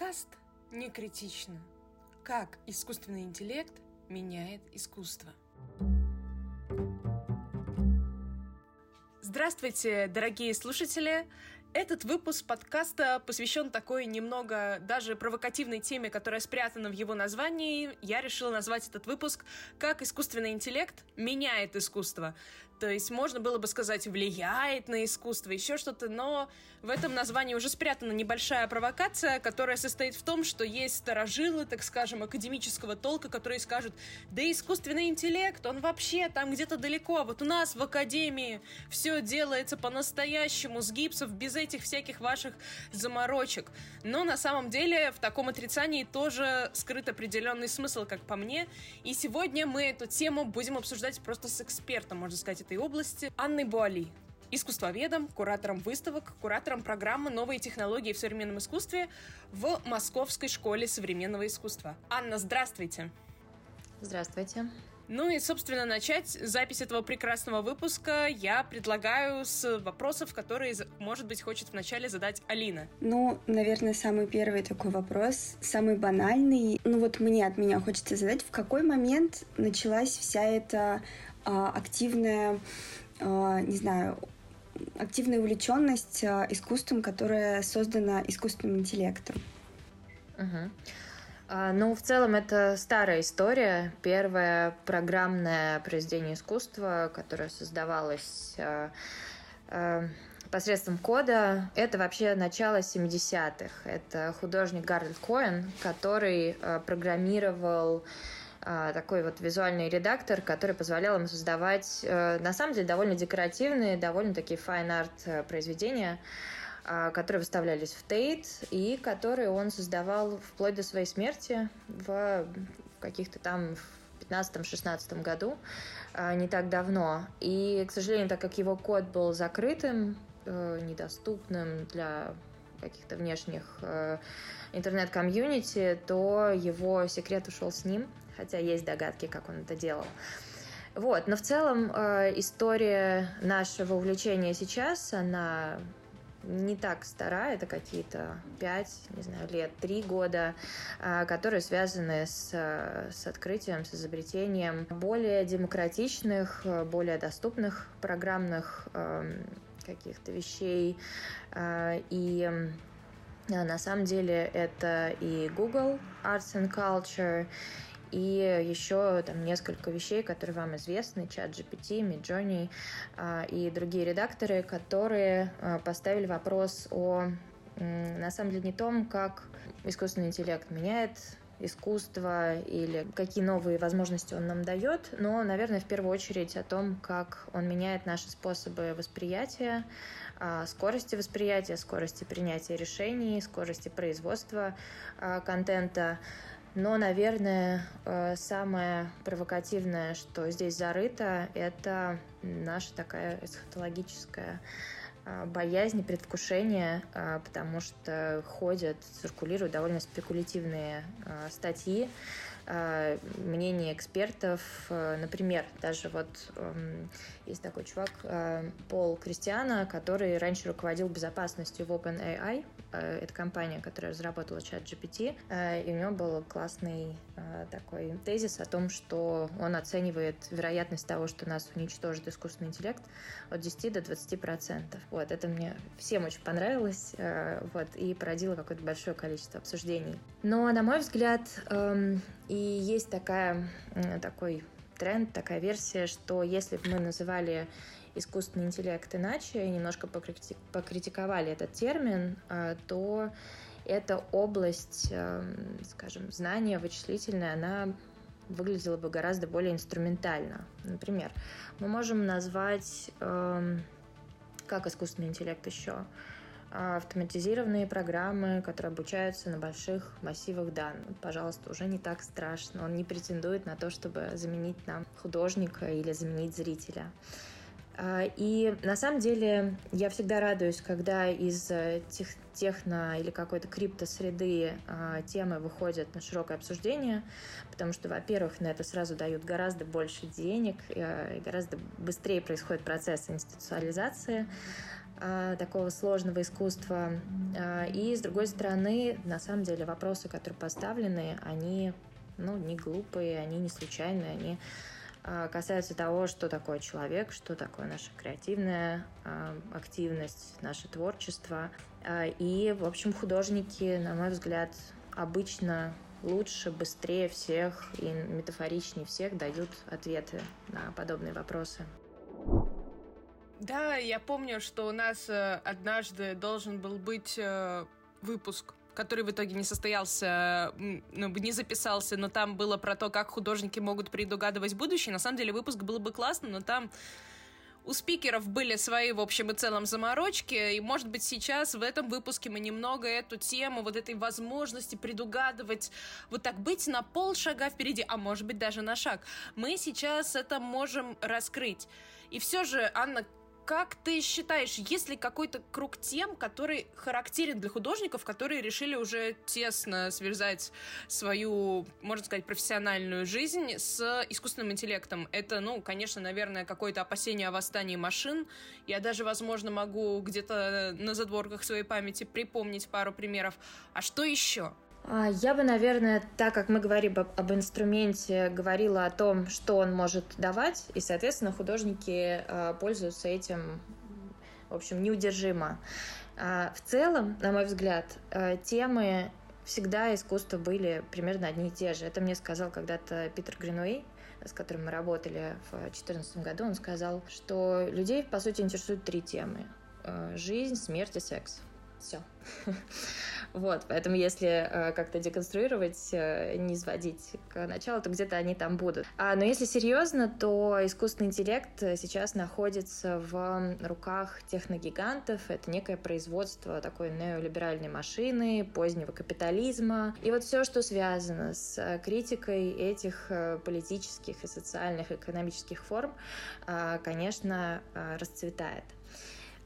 Подкаст «Не критично». Как искусственный интеллект меняет искусство. Здравствуйте, дорогие слушатели! Этот выпуск подкаста посвящен такой немного даже провокативной теме, которая спрятана в его названии. Я решила назвать этот выпуск «Как искусственный интеллект меняет искусство». То есть можно было бы сказать «влияет на искусство», еще что-то, но в этом названии уже спрятана небольшая провокация, которая состоит в том, что есть старожилы, так скажем, академического толка, которые скажут «да искусственный интеллект, он вообще там где-то далеко, а вот у нас в академии все делается по-настоящему, с гипсов, без этих всяких ваших заморочек». Но на самом деле в таком отрицании тоже скрыт определенный смысл, как по мне. И сегодня мы эту тему будем обсуждать просто с экспертом, можно сказать, этой области Анной Буали, искусствоведом, куратором выставок, куратором программы «Новые технологии в современном искусстве» в Московской школе современного искусства. Анна, здравствуйте! Здравствуйте. Ну и, собственно, начать запись этого прекрасного выпуска я предлагаю с вопросов, которые, может быть, хочет вначале задать Алина. Ну, наверное, самый первый такой вопрос, самый банальный. Ну вот мне от меня хочется задать, в какой момент началась вся эта активная, а, не знаю, активная увлеченность а, искусством, которая создана искусственным интеллектом. Угу. Ну, в целом, это старая история. Первое программное произведение искусства, которое создавалось посредством кода. Это вообще начало 70-х. Это художник Гарольд Коэн, который программировал а, такой вот визуальный редактор, который позволял ему создавать, э, на самом деле, довольно декоративные, довольно такие fine art э, произведения, а, которые выставлялись в Тейт и которые он создавал вплоть до своей смерти в каких-то там в 15-16 году, а, не так давно. И, к сожалению, так как его код был закрытым, э, недоступным для каких-то внешних интернет-комьюнити, то его секрет ушел с ним хотя есть догадки, как он это делал. Вот, но в целом э, история нашего увлечения сейчас, она не так стара, это какие-то пять, не знаю, лет, три года, э, которые связаны с, с открытием, с изобретением более демократичных, более доступных программных э, каких-то вещей. Э, и э, на самом деле это и Google Arts and Culture, и еще там несколько вещей, которые вам известны, чат GPT, Midjourney э, и другие редакторы, которые э, поставили вопрос о, на самом деле, не том, как искусственный интеллект меняет искусство или какие новые возможности он нам дает, но, наверное, в первую очередь о том, как он меняет наши способы восприятия, скорости восприятия, скорости принятия решений, скорости производства контента, но, наверное, э, самое провокативное, что здесь зарыто, это наша такая эсхатологическая э, боязнь, предвкушение, э, потому что ходят, циркулируют довольно спекулятивные статьи, мнение экспертов. Э, например, даже вот эм, есть такой чувак э, Пол Кристиана, который раньше руководил безопасностью в OpenAI. Это компания, которая разработала чат GPT. И у него был классный такой тезис о том, что он оценивает вероятность того, что нас уничтожит искусственный интеллект от 10 до 20 процентов. Вот, это мне всем очень понравилось, вот, и породило какое-то большое количество обсуждений. Но, на мой взгляд, эм, и есть такая, такой тренд, такая версия, что если бы мы называли искусственный интеллект иначе, немножко покритиковали этот термин, а, то эта область, эм, скажем, знания вычислительная, она выглядела бы гораздо более инструментально. Например, мы можем назвать эм, как искусственный интеллект еще а, автоматизированные программы, которые обучаются на больших массивах данных. Пожалуйста, уже не так страшно. Он не претендует на то, чтобы заменить нам художника или заменить зрителя. А, и на самом деле я всегда радуюсь, когда из э, тех, техно или какой-то криптосреды а, темы выходят на широкое обсуждение, потому что, во-первых, на это сразу дают гораздо больше денег, э, и гораздо быстрее происходит процесс институциализации. А, такого сложного искусства. А, и, с другой стороны, на самом деле, вопросы, которые поставлены, они ну, не глупые, они не случайные, они а, касаются того, что такое человек, что такое наша креативная активность, наше творчество. И, в общем, художники, на мой взгляд, обычно лучше, быстрее всех и метафоричнее всех дают ответы на подобные вопросы. Да, я помню, что у нас э, однажды должен был быть э, выпуск который в итоге не состоялся, ну, не записался, но там было про то, как художники могут предугадывать будущее. На самом деле выпуск был бы классно, но там у спикеров были свои, в общем и целом, заморочки, и, может быть, сейчас в этом выпуске мы немного эту тему, вот этой возможности предугадывать, вот так быть на полшага впереди, а может быть, даже на шаг, мы сейчас это можем раскрыть. И все же, Анна, как ты считаешь, есть ли какой-то круг тем, который характерен для художников, которые решили уже тесно связать свою, можно сказать, профессиональную жизнь с искусственным интеллектом? Это, ну, конечно, наверное, какое-то опасение о восстании машин. Я даже, возможно, могу где-то на задворках своей памяти припомнить пару примеров. А что еще? А, я бы, наверное, так как мы говорим об, об инструменте, говорила о том, что он может давать, и, соответственно, художники э, пользуются этим, в общем, неудержимо. А, в целом, на мой взгляд, темы всегда искусства были примерно одни и те же. Это мне сказал когда-то Питер Гринуэй, с которым мы работали в 2014 году. Он сказал, что людей, по сути, интересуют три темы. Жизнь, смерть и секс. Все. Вот, поэтому если э, как-то деконструировать, э, не изводить к началу, то где-то они там будут. А, но если серьезно, то искусственный интеллект сейчас находится в руках техногигантов. Это некое производство такой неолиберальной машины, позднего капитализма. И вот все, что связано с критикой этих э, политических и социальных, экономических форм, э, конечно, э, расцветает.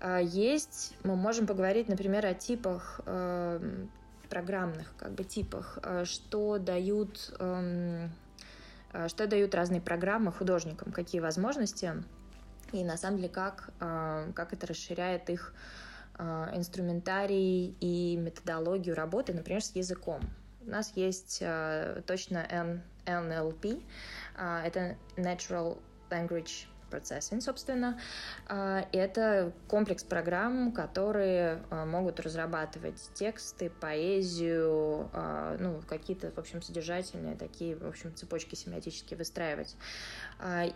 А есть, мы можем поговорить, например, о типах э, программных как бы типах, э, что дают, эм, э, что дают разные программы художникам, какие возможности, и на самом деле как, как это расширяет их инструментарий и методологию работы, например, с языком. У нас есть точно NLP, это Natural Language Processing, собственно. А, это комплекс программ, которые а, могут разрабатывать тексты, поэзию, а, ну, какие-то, в общем, содержательные такие, в общем, цепочки семиотические выстраивать.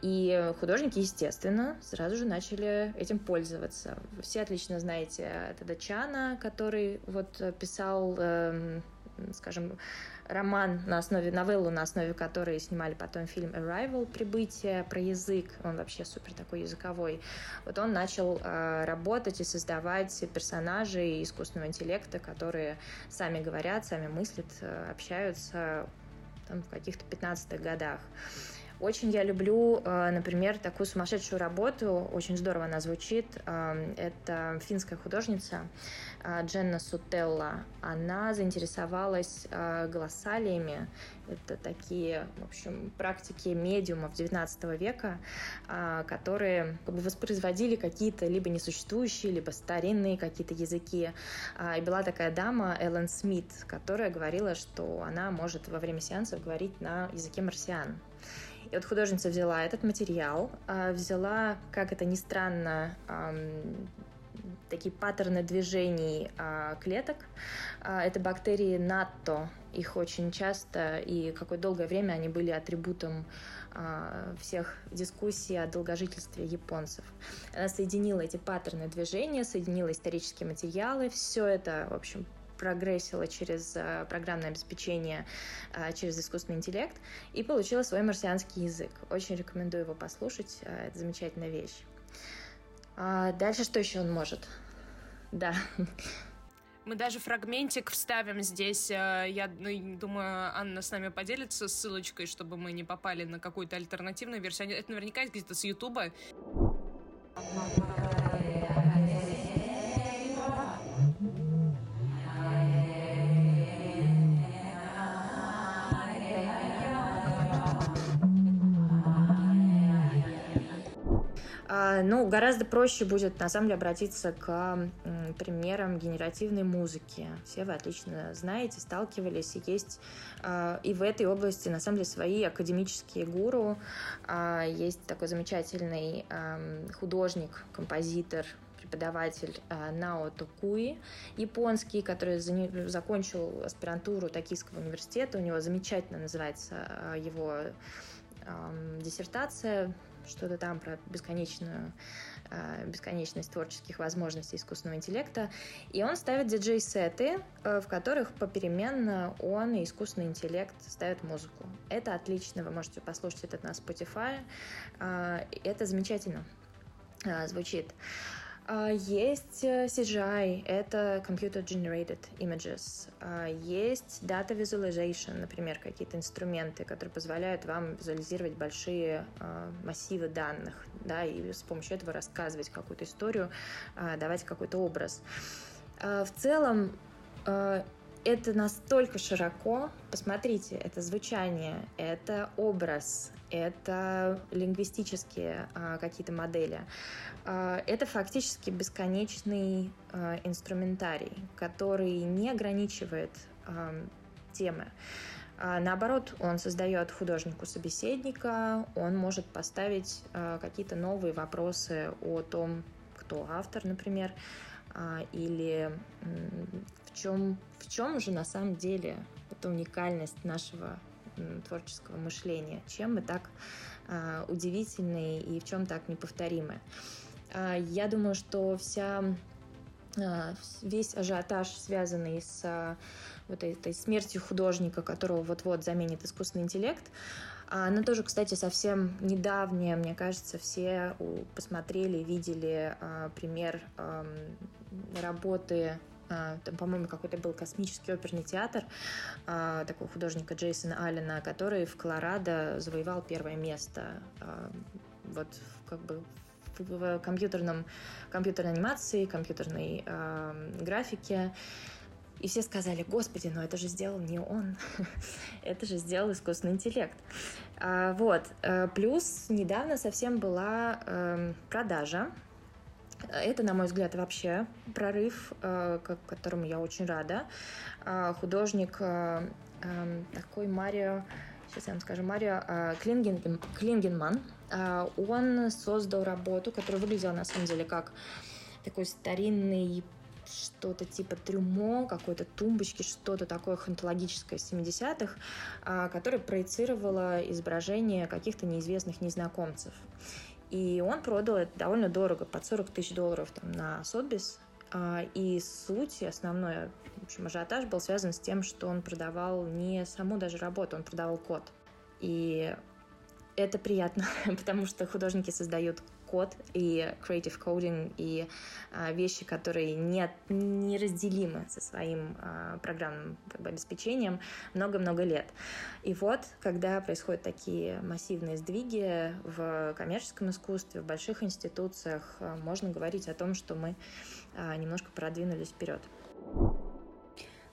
И художники, естественно, сразу же начали этим пользоваться. Все отлично знаете Теда Чана, который вот писал, эм, скажем, роман на основе, новеллу, на основе которой снимали потом фильм Arrival, «Прибытие», про язык, он вообще супер такой языковой. Вот он начал э, работать и создавать персонажей искусственного интеллекта, которые сами говорят, сами мыслят, э, общаются там, в каких-то 15-х годах. Очень я люблю, э, например, такую сумасшедшую работу, очень здорово она звучит. Э, это финская художница э, Дженна Сутелла. Она заинтересовалась голосалиями. Это такие, в общем, практики медиумов XIX века, которые как бы воспроизводили какие-то либо несуществующие, либо старинные какие-то языки. И была такая дама Эллен Смит, которая говорила, что она может во время сеансов говорить на языке марсиан. И вот художница взяла этот материал, а, взяла, как это ни странно, такие паттерны движений а, клеток. А, это бактерии НАТО. Их очень часто и какое долгое время они были атрибутом всех дискуссий о долгожительстве японцев. Она соединила эти паттерны движения, соединила исторические материалы. Все это, в общем, прогрессила через э, программное обеспечение, э, через искусственный интеллект и получила свой марсианский язык. Очень рекомендую его послушать, э, это замечательная вещь. А дальше что еще он может? Да. Мы даже фрагментик вставим здесь. Я ну, думаю, Анна с нами поделится ссылочкой, чтобы мы не попали на какую-то альтернативную версию. Это наверняка где-то с Ютуба. Ну, гораздо проще будет, на самом деле, обратиться к примерам генеративной музыки. Все вы отлично знаете, сталкивались, и есть а, и в этой области, на самом деле, свои академические гуру. А, есть такой замечательный художник, композитор, преподаватель Нао Токуи, японский, который закончил аспирантуру Токийского университета. У него замечательно называется его диссертация что-то там про бесконечную э, бесконечность творческих возможностей искусственного интеллекта. И он ставит диджей-сеты, э, в которых попеременно он и искусственный интеллект ставят музыку. Это отлично, вы можете послушать это на Spotify. Э, это замечательно звучит. А, есть э, CGI, это Computer Generated Images. А, есть Data Visualization, например, какие-то инструменты, которые позволяют вам визуализировать большие а, массивы данных, да, и с помощью этого рассказывать какую-то историю, давать какой-то образ. В целом, это настолько широко. Посмотрите, это звучание, это образ, это лингвистические а, какие-то модели. А, это фактически бесконечный а, инструментарий, который не ограничивает а, темы. А, наоборот, он создает художнику собеседника, он может поставить а, какие-то новые вопросы о том, кто автор, например, а, или чем, в чем же на самом деле эта уникальность нашего творческого мышления, чем мы так а, удивительны и в чем так неповторимы. А, я думаю, что вся а, весь ажиотаж, связанный с вот этой смертью художника, которого вот-вот заменит искусственный интеллект, она тоже, кстати, совсем недавняя, мне кажется, все посмотрели, видели пример работы там, по-моему, какой-то был космический оперный театр а, такого художника Джейсона Аллена, который в Колорадо завоевал первое место а, вот как бы в компьютерном, компьютерной анимации, компьютерной э, графике. И все сказали, господи, но это же сделал не он, это же сделал искусственный интеллект. А, вот. Плюс недавно совсем была э, продажа это, на мой взгляд, вообще прорыв, э, к которому я очень рада. А, художник э, эм, такой Марио, сейчас я вам скажу, Марио э, Клинген, Клингенман, он создал работу, которая выглядела на самом деле как такой старинный что-то типа трюмо, какой-то тумбочки, что-то такое хантологическое 70-х, которое проецировало изображение каких-то неизвестных незнакомцев. И он продал это довольно дорого, под 40 тысяч долларов там, на Сотбис. А, и суть, основной в общем, ажиотаж был связан с тем, что он продавал не саму даже работу, он продавал код. И это приятно, потому что художники создают код и creative coding и а, вещи, которые не, неразделимы со своим а, программным как бы, обеспечением много-много лет. И вот, когда происходят такие массивные сдвиги в коммерческом искусстве, в больших институциях, а, можно говорить о том, что мы а, немножко продвинулись вперед.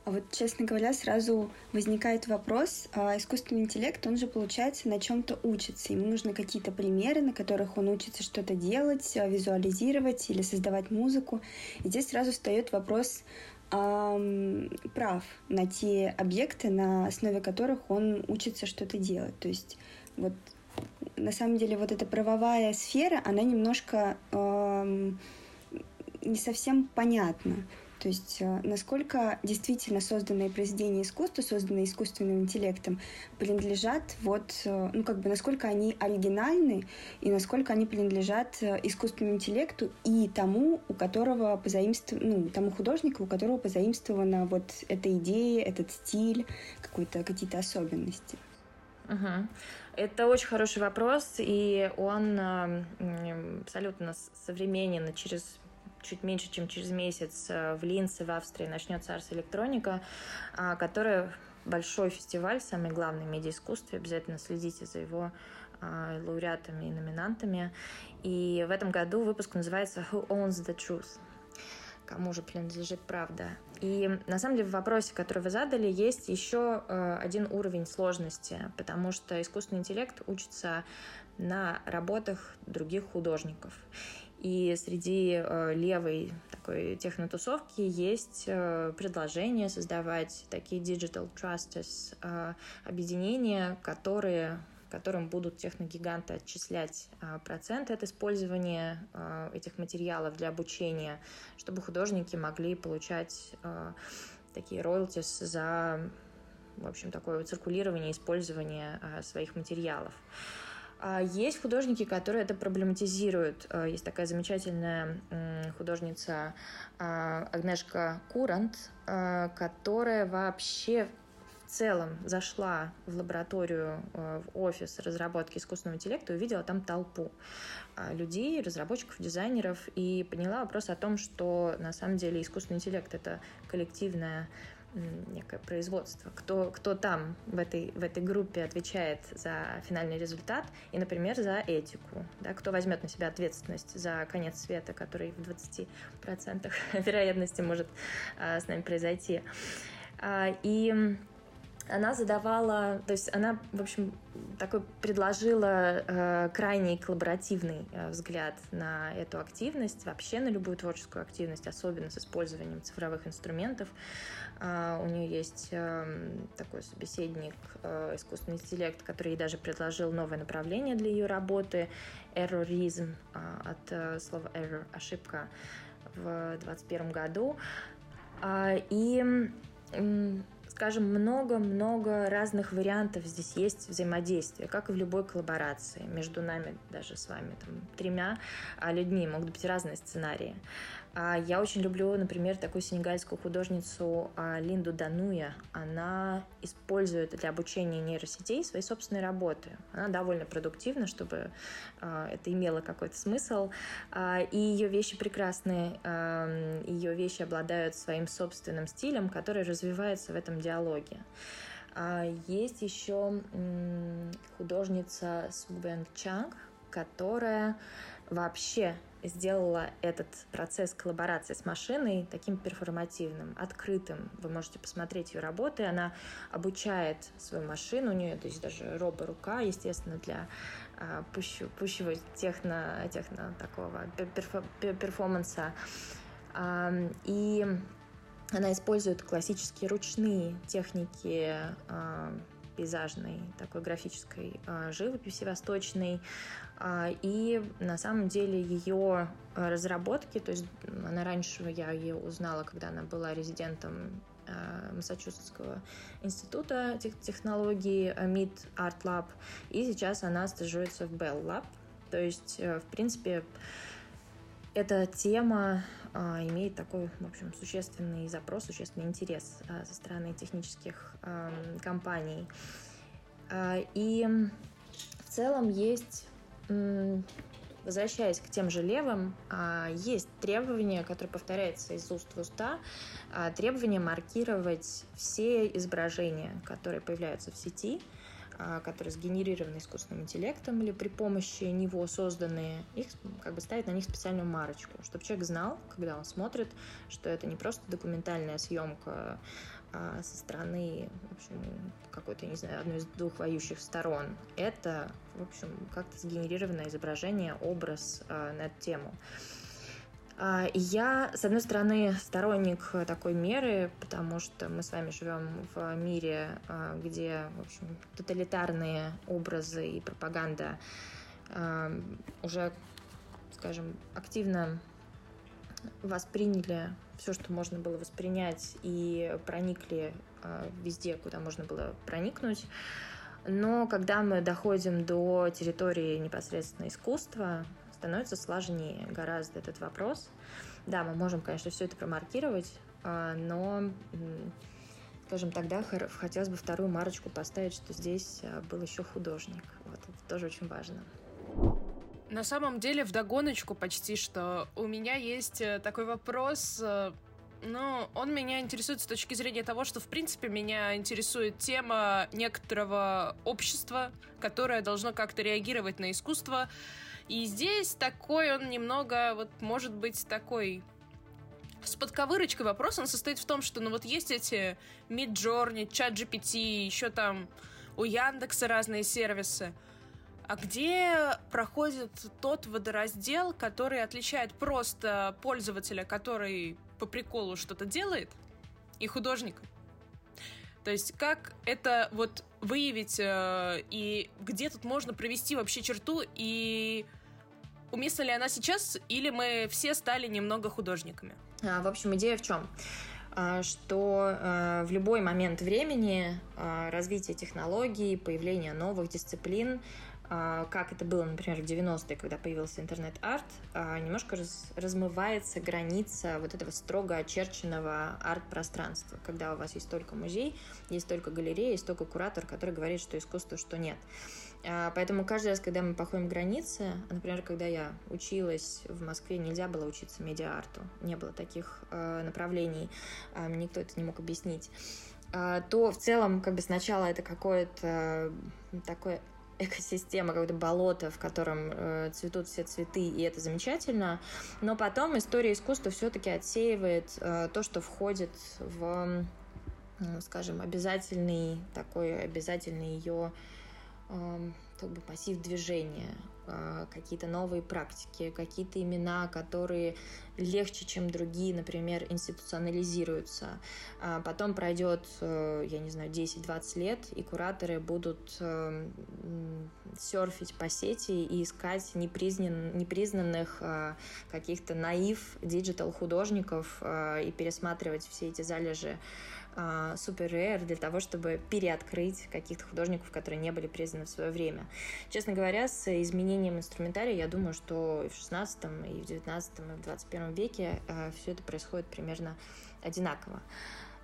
А вот, честно говоря, сразу возникает вопрос, а искусственный интеллект, он же, получается, на чем-то учится. Ему нужны какие-то примеры, на которых он учится что-то делать, а, визуализировать или создавать музыку. И здесь сразу встает вопрос эм, прав на те объекты, на основе которых он учится что-то делать. То есть вот на самом деле вот эта правовая сфера, она немножко эм, не совсем понятна. То есть э, насколько действительно созданные произведения искусства, созданные искусственным интеллектом, принадлежат вот, э, ну как бы насколько они оригинальны и насколько они принадлежат э, искусственному интеллекту и тому, у которого позаимствовано, ну, тому художнику, у которого позаимствована вот эта идея, этот стиль, какой-то, какие-то особенности. Угу. Это очень хороший вопрос, и он абсолютно современен через чуть меньше, чем через месяц э, в Линце, в Австрии, начнется Арс Электроника, а, которая большой фестиваль, самый главный в медиаискусстве. Обязательно следите за его а, лауреатами и номинантами. И в этом году выпуск называется «Who owns the truth?» кому же принадлежит правда. И на самом деле в вопросе, который вы задали, есть еще э, один уровень сложности, потому что искусственный интеллект учится на работах других художников. И среди э, левой такой технотусовки есть э, предложение создавать такие digital trusts, э, объединения, которые которым будут техногиганты отчислять проценты от использования этих материалов для обучения, чтобы художники могли получать такие роялтис за в общем, такое циркулирование, использование своих материалов. Есть художники, которые это проблематизируют. Есть такая замечательная художница Агнешка Курант, которая вообще в целом зашла в лабораторию, в офис разработки искусственного интеллекта и увидела там толпу а, людей, разработчиков, дизайнеров, и поняла вопрос о том, что на самом деле искусственный интеллект — это коллективное некое производство, кто, кто там в этой, в этой группе отвечает за финальный результат и, например, за этику, да, кто возьмет на себя ответственность за конец света, который в 20% вероятности может а, с нами произойти. А, и она задавала, то есть она, в общем, такой предложила э, крайне коллаборативный э, взгляд на эту активность, вообще на любую творческую активность, особенно с использованием цифровых инструментов. Э, у нее есть э, такой собеседник, э, искусственный интеллект, который ей даже предложил новое направление для ее работы, errorism, э, от э, слова error, ошибка, в 2021 году. Э, и скажем, много-много разных вариантов здесь есть взаимодействия, как и в любой коллаборации. Между нами, даже с вами, там, тремя а, людьми могут быть разные сценарии. А я очень люблю, например, такую сенегальскую художницу а, Линду Дануя. Она использует для обучения нейросетей свои собственные работы. Она довольно продуктивна, чтобы а, это имело какой-то смысл. И ее вещи прекрасные. Ее вещи обладают своим собственным стилем, который развивается в этом диалоге. Есть еще художница Субен Чанг, которая вообще сделала этот процесс коллаборации с машиной таким перформативным, открытым. Вы можете посмотреть ее работы. Она обучает свою машину. У нее то есть даже робо-рука, естественно, для а, пущего, пущего техно, техно такого перфо, перформанса. А, и она использует классические ручные техники а, пейзажной, такой графической а, живописи восточной. А, и на самом деле ее разработки, то есть она раньше, я ее узнала, когда она была резидентом а, Массачусетского института технологий MIT Art Lab, и сейчас она стажируется в Bell Lab. То есть, э, в принципе, эта тема а, имеет такой, в общем, существенный запрос, существенный интерес а, со стороны технических а, компаний. А, и в целом есть возвращаясь к тем же левым, а, есть требования, которые повторяются из уст в уста, а, требование маркировать все изображения, которые появляются в сети, а, которые сгенерированы искусственным интеллектом или при помощи него созданные, их как бы ставить на них специальную марочку, чтобы человек знал, когда он смотрит, что это не просто документальная съемка а, со стороны, в общем, какой-то, не знаю, одной из двух воюющих сторон. Это, в общем, как-то сгенерированное изображение, образ а, на эту тему. А, я, с одной стороны, сторонник такой меры, потому что мы с вами живем в мире, а, где, в общем, тоталитарные образы и пропаганда а, уже, скажем, активно восприняли все, что можно было воспринять, и проникли везде, куда можно было проникнуть. Но когда мы доходим до территории непосредственно искусства, становится сложнее гораздо этот вопрос. Да, мы можем, конечно, все это промаркировать, а, но, скажем, тогда хотелось бы вторую марочку поставить, что здесь а, был еще художник. Вот, это тоже очень важно. На самом деле, в догоночку почти что у меня есть э, такой вопрос, э, но он меня интересует с точки зрения того, что, в принципе, меня интересует тема некоторого общества, которое должно как-то реагировать на искусство, и здесь такой он немного, вот, может быть, такой с подковырочкой вопрос, он состоит в том, что, ну, вот есть эти Midjourney, ChatGPT, еще там у Яндекса разные сервисы. А где проходит тот водораздел, который отличает просто пользователя, который по приколу что-то делает, и художника? То есть как это вот выявить э, и где тут можно провести вообще черту и уместна ли она сейчас или мы все стали немного художниками? А, в общем, идея в чем? А, что а, в любой момент времени а, развития технологий, появления новых дисциплин как это было, например, в 90-е, когда появился интернет-арт, а, немножко раз, размывается граница вот этого строго очерченного арт-пространства, когда у вас есть только музей, есть только галерея, есть только куратор, который говорит, что искусство, что нет. А, поэтому каждый раз, когда мы походим границы, например, когда я училась в Москве, нельзя было учиться медиа-арту, не было таких направлений, никто это не мог объяснить. То в целом как бы сначала это какое-то такое экосистема, какое-то болото, в котором э, цветут все цветы, и это замечательно. Но потом история искусства все-таки отсеивает э, то, что входит в, э, скажем, обязательный такой обязательный ее э, как бы пассив движения. А, какие-то новые практики, какие-то имена, которые легче, чем другие, например, институционализируются. А потом пройдет, э, я не знаю, 10-20 лет, и кураторы будут э, серфить по сети и искать непризнан, непризнанных а, каких-то наив digital художников и пересматривать все эти залежи супер рэр для того, чтобы переоткрыть каких-то художников, которые не были признаны в свое время. Честно говоря, с изменением инструментария, я думаю, что и в 16 и в 19 и в 21 веке э, все это происходит примерно одинаково.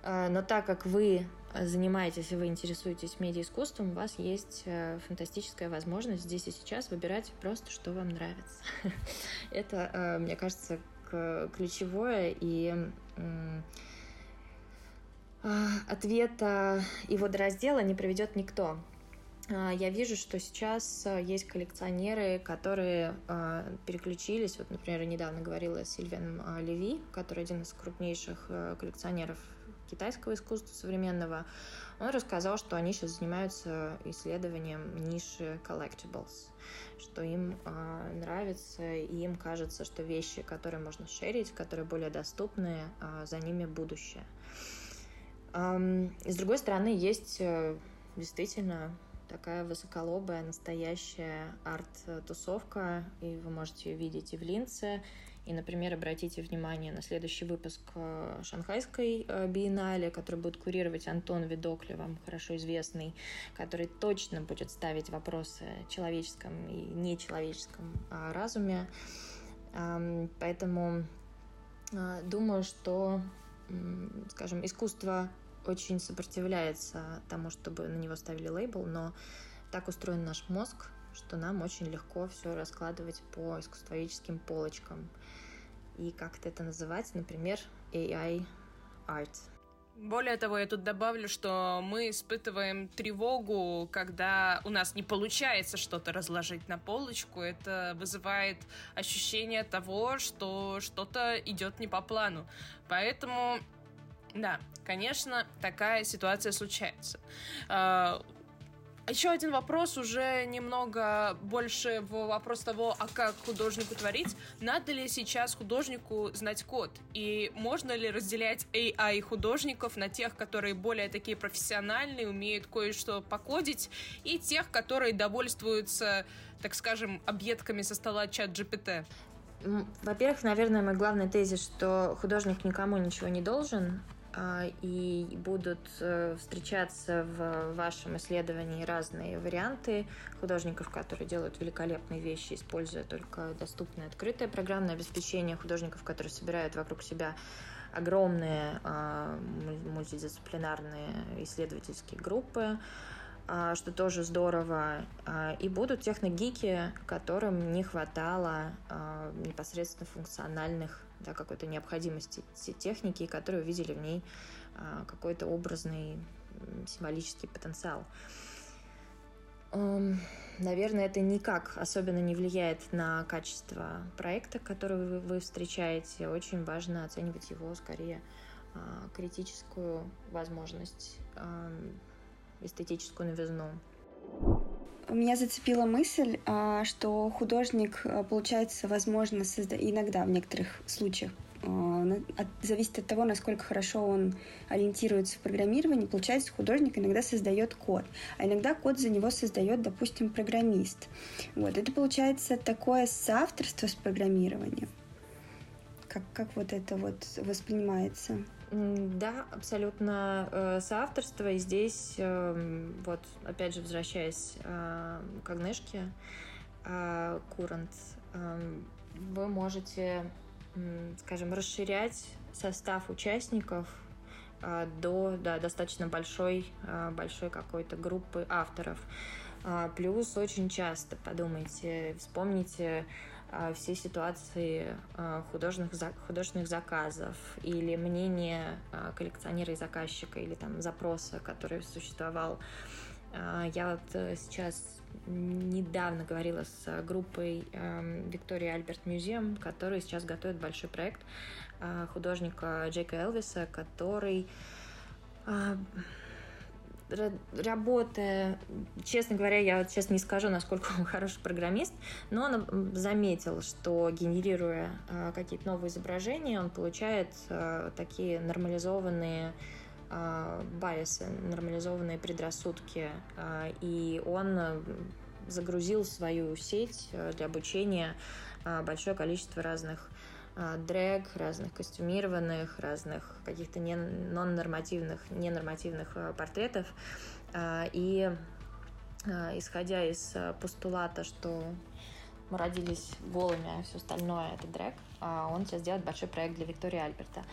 Э, но так как вы занимаетесь и вы интересуетесь медиаискусством, у вас есть э, фантастическая возможность здесь и сейчас выбирать просто, что вам нравится. Это, мне кажется, ключевое и ответа и водораздела не проведет никто. А, я вижу, что сейчас а, есть коллекционеры, которые а, переключились. Вот, например, недавно говорила с Сильвианом Леви, который один из крупнейших коллекционеров китайского искусства современного. Он рассказал, что они сейчас занимаются исследованием ниши collectibles, что им нравится, и им кажется, что вещи, которые можно шерить, которые более доступны, за ними будущее. С другой стороны, есть э, действительно такая высоколобая, настоящая арт-тусовка, и вы можете ее видеть и в Линце, и, например, обратите внимание на следующий выпуск э, Шанхайской э, биеннале, который будет курировать Антон Видокли, вам хорошо известный, который точно будет ставить вопросы о человеческом и нечеловеческом а, разуме. Поэтому думаю, что, скажем, искусство очень сопротивляется тому, чтобы на него ставили лейбл, но так устроен наш мозг, что нам очень легко все раскладывать по искусствоведческим полочкам. И как-то это называть, например, AI art. Более того, я тут добавлю, что мы испытываем тревогу, когда у нас не получается что-то разложить на полочку. Это вызывает ощущение того, что что-то идет не по плану. Поэтому да, конечно, такая ситуация случается. А, еще один вопрос, уже немного больше вопрос того, а как художнику творить. Надо ли сейчас художнику знать код? И можно ли разделять AI художников на тех, которые более такие профессиональные, умеют кое-что покодить, и тех, которые довольствуются, так скажем, объедками со стола чат GPT? Во-первых, наверное, мой главный тезис, что художник никому ничего не должен, и будут э, встречаться в вашем исследовании разные варианты художников, которые делают великолепные вещи, используя только доступное открытое программное обеспечение, художников, которые собирают вокруг себя огромные а, мультидисциплинарные исследовательские группы, а, что тоже здорово. И будут техногики, которым не хватало непосредственно функциональных да, какой-то необходимости техники, которые увидели в ней а, какой-то образный символический потенциал. Наверное, это никак особенно не влияет на качество проекта, который вы, встречаете. Очень важно оценивать его скорее а, критическую возможность, эстетическую новизну. Меня зацепила мысль, а, что художник, а, получается, возможно, созда... иногда в некоторых случаях а, зависит от того, насколько хорошо он ориентируется в программировании. Получается, художник иногда создает код, а иногда код за него создает, допустим, программист. Вот. Это получается такое соавторство с программированием. Как, как вот это вот воспринимается? Да, абсолютно э, соавторство. И здесь, э, вот, опять же, возвращаясь э, к Агнешке, э, Курант, э, вы можете, скажем, расширять состав участников э, до да, достаточно большой, большой какой-то группы авторов. Плюс очень часто, подумайте, вспомните а, все ситуации а, художественных, художественных заказов или мнение а, коллекционера и заказчика или там запроса, который существовал. Я вот э, сейчас недавно говорила с группой Виктория Альберт Музеум, который сейчас готовит большой проект художника Джейка Элвиса, который работая, честно говоря, я сейчас не скажу, насколько он хороший программист, но он заметил, что генерируя э, какие-то новые изображения, он получает э, такие нормализованные э, байесы, нормализованные предрассудки, и он загрузил в свою сеть для обучения большое количество разных а, дрэг, разных костюмированных, разных каких-то не, нон-нормативных, ненормативных а, портретов. А, и исходя из постулата, что мы родились голыми, а все остальное это drag, он сейчас делает большой проект для Виктории Альберта.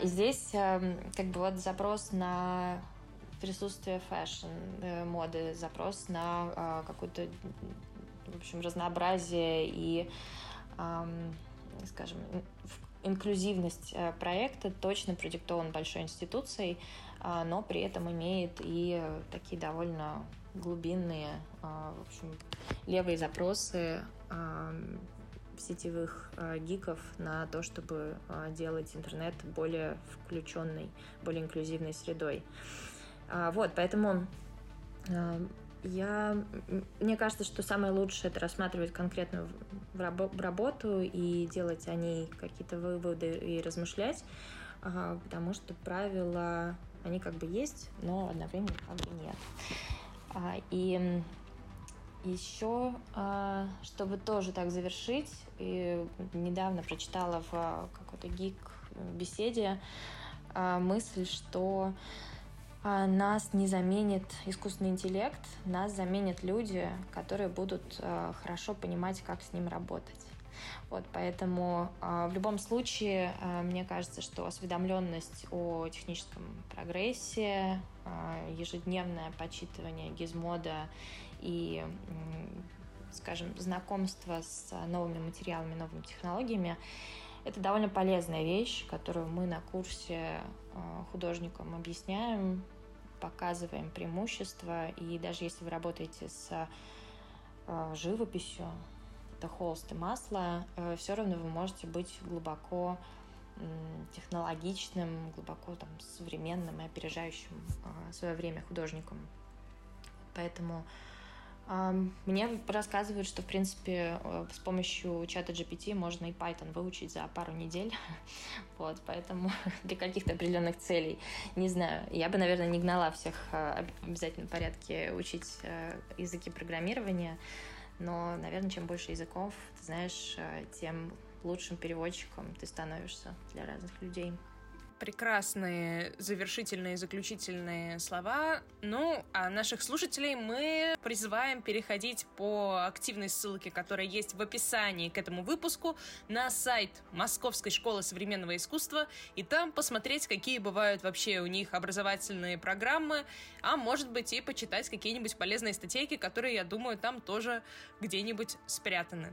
И здесь как бы вот запрос на присутствие fashion э, моды, запрос на какое-то, в общем, разнообразие и скажем, инклюзивность э, проекта точно продиктован большой институцией, а, но при этом имеет и такие довольно глубинные, а, в общем, левые запросы а, сетевых гиков на то, чтобы делать интернет более включенной, более инклюзивной средой. Вот, поэтому я, мне кажется, что самое лучшее это рассматривать конкретную в работу и делать о ней какие-то выводы и размышлять, потому что правила, они как бы есть, но одновременно как бы нет. А, и еще, а, чтобы тоже так завершить, и недавно прочитала в какой-то гик беседе а, мысль, что а, нас не заменит искусственный интеллект, нас заменят люди, которые будут а, хорошо понимать, как с ним работать. Вот, поэтому э, в любом случае, э, мне кажется, что осведомленность о техническом прогрессе, э, ежедневное почитывание гизмода и, скажем, знакомство с новыми материалами, новыми технологиями, это довольно полезная вещь, которую мы на курсе художникам объясняем, показываем преимущества, и даже если вы работаете с э, живописью, это холст и масло, э, все равно вы можете быть глубоко технологичным, глубоко там, современным и опережающим э, свое время художником. Поэтому мне рассказывают, что, в принципе, э, с помощью чата GPT можно и Python выучить за пару недель. Вот, поэтому для каких-то определенных целей, не знаю, я бы, наверное, не гнала всех э, в обязательном порядке учить э, языки программирования, но, наверное, чем больше языков, ты знаешь, тем лучшим переводчиком ты становишься для разных людей прекрасные завершительные, заключительные слова. Ну, а наших слушателей мы призываем переходить по активной ссылке, которая есть в описании к этому выпуску, на сайт Московской школы современного искусства, и там посмотреть, какие бывают вообще у них образовательные программы, а может быть и почитать какие-нибудь полезные статейки, которые, я думаю, там тоже где-нибудь спрятаны.